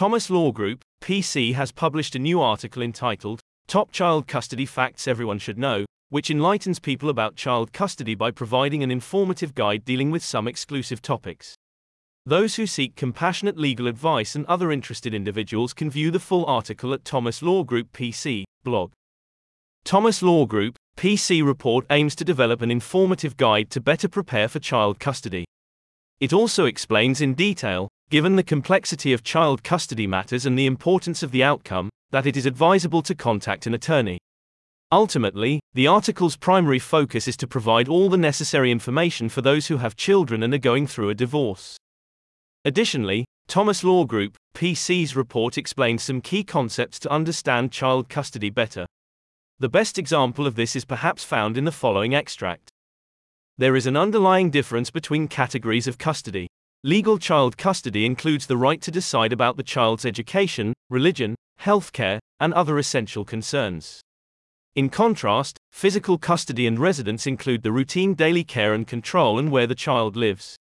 Thomas Law Group, PC has published a new article entitled Top Child Custody Facts Everyone Should Know, which enlightens people about child custody by providing an informative guide dealing with some exclusive topics. Those who seek compassionate legal advice and other interested individuals can view the full article at Thomas Law Group PC blog. Thomas Law Group PC report aims to develop an informative guide to better prepare for child custody. It also explains in detail, given the complexity of child custody matters and the importance of the outcome, that it is advisable to contact an attorney. Ultimately, the article's primary focus is to provide all the necessary information for those who have children and are going through a divorce. Additionally, Thomas Law Group, PC's report explains some key concepts to understand child custody better. The best example of this is perhaps found in the following extract. There is an underlying difference between categories of custody. Legal child custody includes the right to decide about the child's education, religion, healthcare, and other essential concerns. In contrast, physical custody and residence include the routine daily care and control and where the child lives.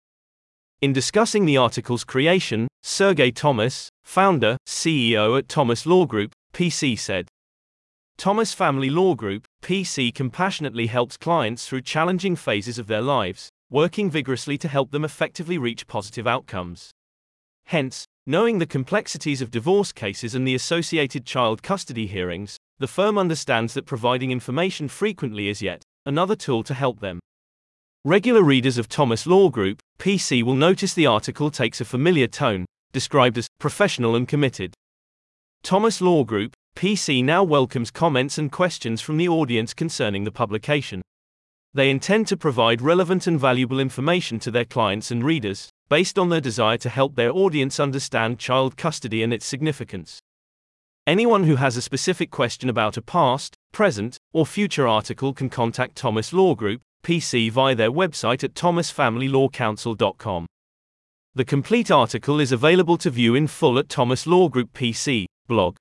In discussing the article's creation, Sergey Thomas, founder, CEO at Thomas Law Group, PC said, Thomas Family Law Group, PC compassionately helps clients through challenging phases of their lives, working vigorously to help them effectively reach positive outcomes. Hence, knowing the complexities of divorce cases and the associated child custody hearings, the firm understands that providing information frequently is yet another tool to help them. Regular readers of Thomas Law Group, PC will notice the article takes a familiar tone, described as professional and committed. Thomas Law Group, PC now welcomes comments and questions from the audience concerning the publication. They intend to provide relevant and valuable information to their clients and readers, based on their desire to help their audience understand child custody and its significance. Anyone who has a specific question about a past, present, or future article can contact Thomas Law Group, PC via their website at thomasfamilylawcounsel.com. The complete article is available to view in full at Thomas Law Group PC blog.